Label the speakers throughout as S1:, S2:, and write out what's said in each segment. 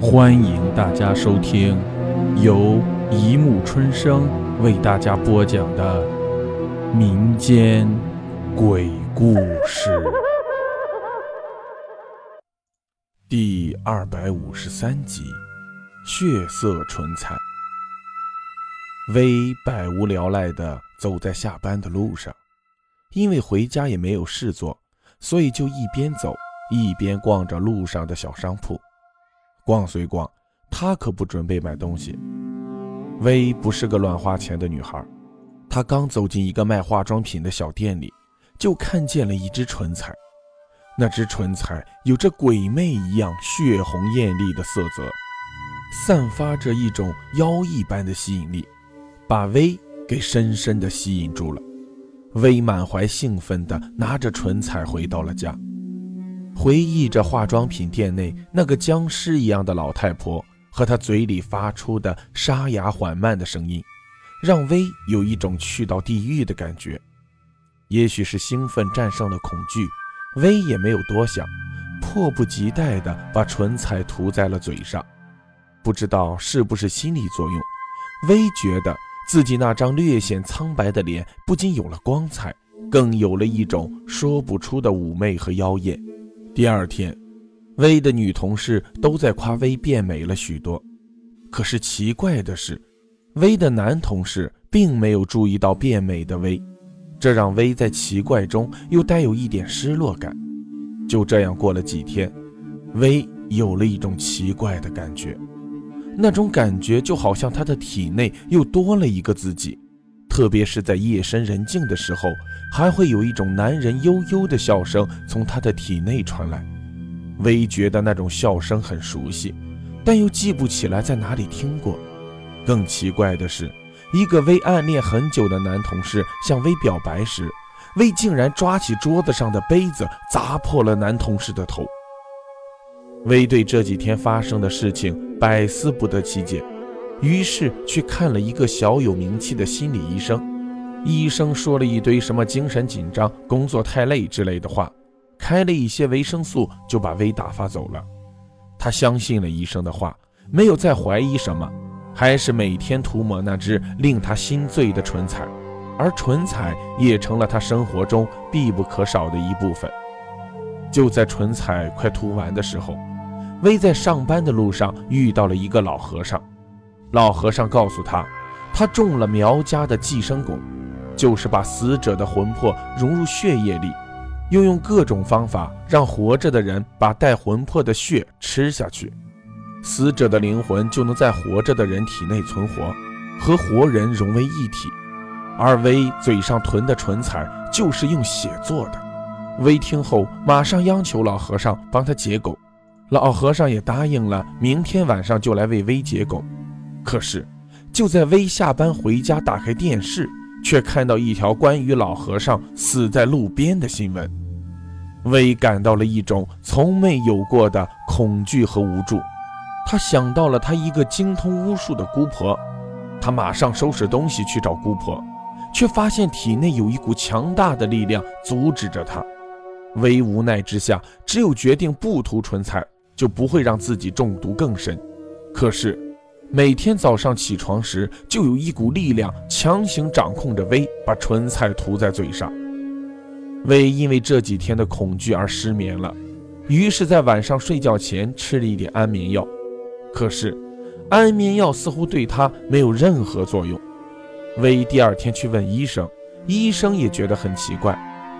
S1: 欢迎大家收听由一木春生为大家播讲的民间鬼故事第二百五十三集《血色唇彩》。微百无聊赖地走在下班的路上，因为回家也没有事做，所以就一边走一边逛着路上的小商铺。逛虽逛，她可不准备买东西。薇不是个乱花钱的女孩，她刚走进一个卖化妆品的小店里，就看见了一支唇彩。那支唇彩有着鬼魅一样血红艳丽的色泽，散发着一种妖异般的吸引力，把薇给深深的吸引住了。薇满怀兴奋地拿着唇彩回到了家。回忆着化妆品店内那个僵尸一样的老太婆和她嘴里发出的沙哑缓慢的声音，让薇有一种去到地狱的感觉。也许是兴奋战胜了恐惧，薇也没有多想，迫不及待地把唇彩涂在了嘴上。不知道是不是心理作用，薇觉得自己那张略显苍白的脸不仅有了光彩，更有了一种说不出的妩媚和妖艳。第二天，薇的女同事都在夸薇变美了许多。可是奇怪的是，薇的男同事并没有注意到变美的薇，这让薇在奇怪中又带有一点失落感。就这样过了几天，薇有了一种奇怪的感觉，那种感觉就好像她的体内又多了一个自己。特别是在夜深人静的时候，还会有一种男人悠悠的笑声从他的体内传来。薇觉得那种笑声很熟悉，但又记不起来在哪里听过。更奇怪的是，一个薇暗恋很久的男同事向薇表白时，薇竟然抓起桌子上的杯子砸破了男同事的头。薇对这几天发生的事情百思不得其解。于是去看了一个小有名气的心理医生，医生说了一堆什么精神紧张、工作太累之类的话，开了一些维生素，就把薇打发走了。他相信了医生的话，没有再怀疑什么，还是每天涂抹那支令他心醉的唇彩，而唇彩也成了他生活中必不可少的一部分。就在唇彩快涂完的时候，薇在上班的路上遇到了一个老和尚。老和尚告诉他，他中了苗家的寄生蛊，就是把死者的魂魄融入血液里，又用各种方法让活着的人把带魂魄的血吃下去，死者的灵魂就能在活着的人体内存活，和活人融为一体。而薇嘴上涂的唇彩就是用血做的。薇听后马上央求老和尚帮他解蛊，老和尚也答应了，明天晚上就来为薇解蛊。可是，就在薇下班回家打开电视，却看到一条关于老和尚死在路边的新闻。薇感到了一种从没有过的恐惧和无助。她想到了她一个精通巫术的姑婆，她马上收拾东西去找姑婆，却发现体内有一股强大的力量阻止着她。薇无奈之下，只有决定不涂唇彩，就不会让自己中毒更深。可是。每天早上起床时，就有一股力量强行掌控着威，把唇彩涂在嘴上。薇因为这几天的恐惧而失眠了，于是，在晚上睡觉前吃了一点安眠药。可是，安眠药似乎对她没有任何作用。薇第二天去问医生，医生也觉得很奇怪，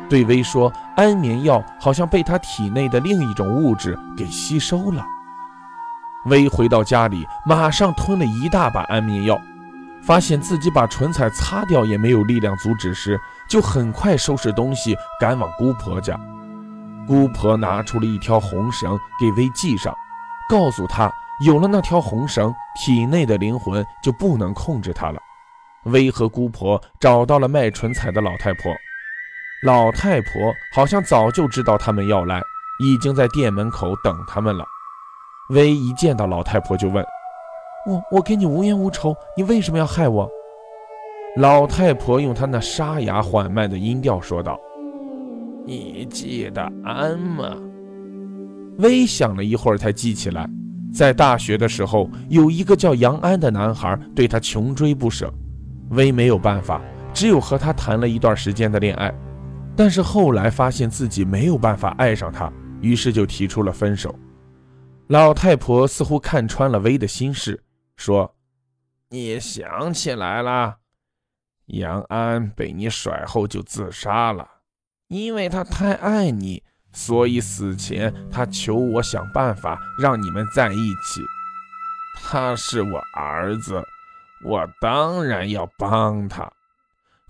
S1: 对薇说：“安眠药好像被他体内的另一种物质给吸收了。”薇回到家里，马上吞了一大把安眠药，发现自己把唇彩擦掉也没有力量阻止时，就很快收拾东西赶往姑婆家。姑婆拿出了一条红绳给薇系上，告诉她有了那条红绳，体内的灵魂就不能控制她了。薇和姑婆找到了卖唇彩的老太婆，老太婆好像早就知道他们要来，已经在店门口等他们了。薇一见到老太婆就问：“我我跟你无冤无仇，你为什么要害我？”老太婆用她那沙哑缓慢的音调说道：“
S2: 你记得安吗？”
S1: 薇想了一会儿才记起来，在大学的时候，有一个叫杨安的男孩对他穷追不舍，薇没有办法，只有和他谈了一段时间的恋爱。但是后来发现自己没有办法爱上他，于是就提出了分手。老太婆似乎看穿了薇的心事，说：“你想起来了，杨安被你甩后就自杀了，因为他太爱你。”所以死前，他求我想办法让你们在一起。他是我儿子，我当然要帮他。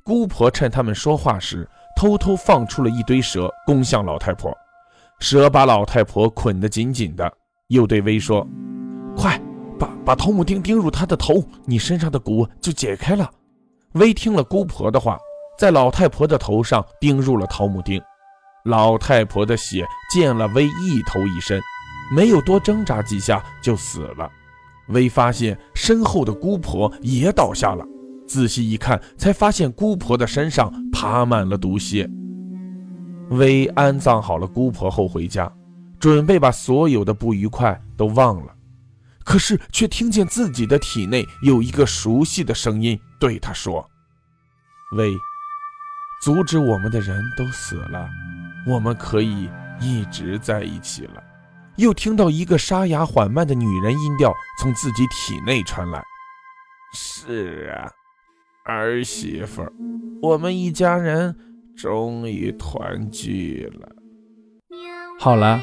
S1: 姑婆趁他们说话时，偷偷放出了一堆蛇，攻向老太婆。蛇把老太婆捆得紧紧的，又对薇说：“快把把桃木钉钉入他的头，你身上的蛊就解开了。”薇听了姑婆的话，在老太婆的头上钉入了桃木钉。老太婆的血溅了薇一头一身，没有多挣扎几下就死了。薇发现身后的姑婆也倒下了，仔细一看，才发现姑婆的身上爬满了毒蝎。薇安葬好了姑婆后回家，准备把所有的不愉快都忘了，可是却听见自己的体内有一个熟悉的声音对他说：“喂，阻止我们的人都死了。”我们可以一直在一起了。又听到一个沙哑缓慢的女人音调从自己体内传来：“是啊，儿媳妇，我们一家人终于团聚了。”
S2: 好了，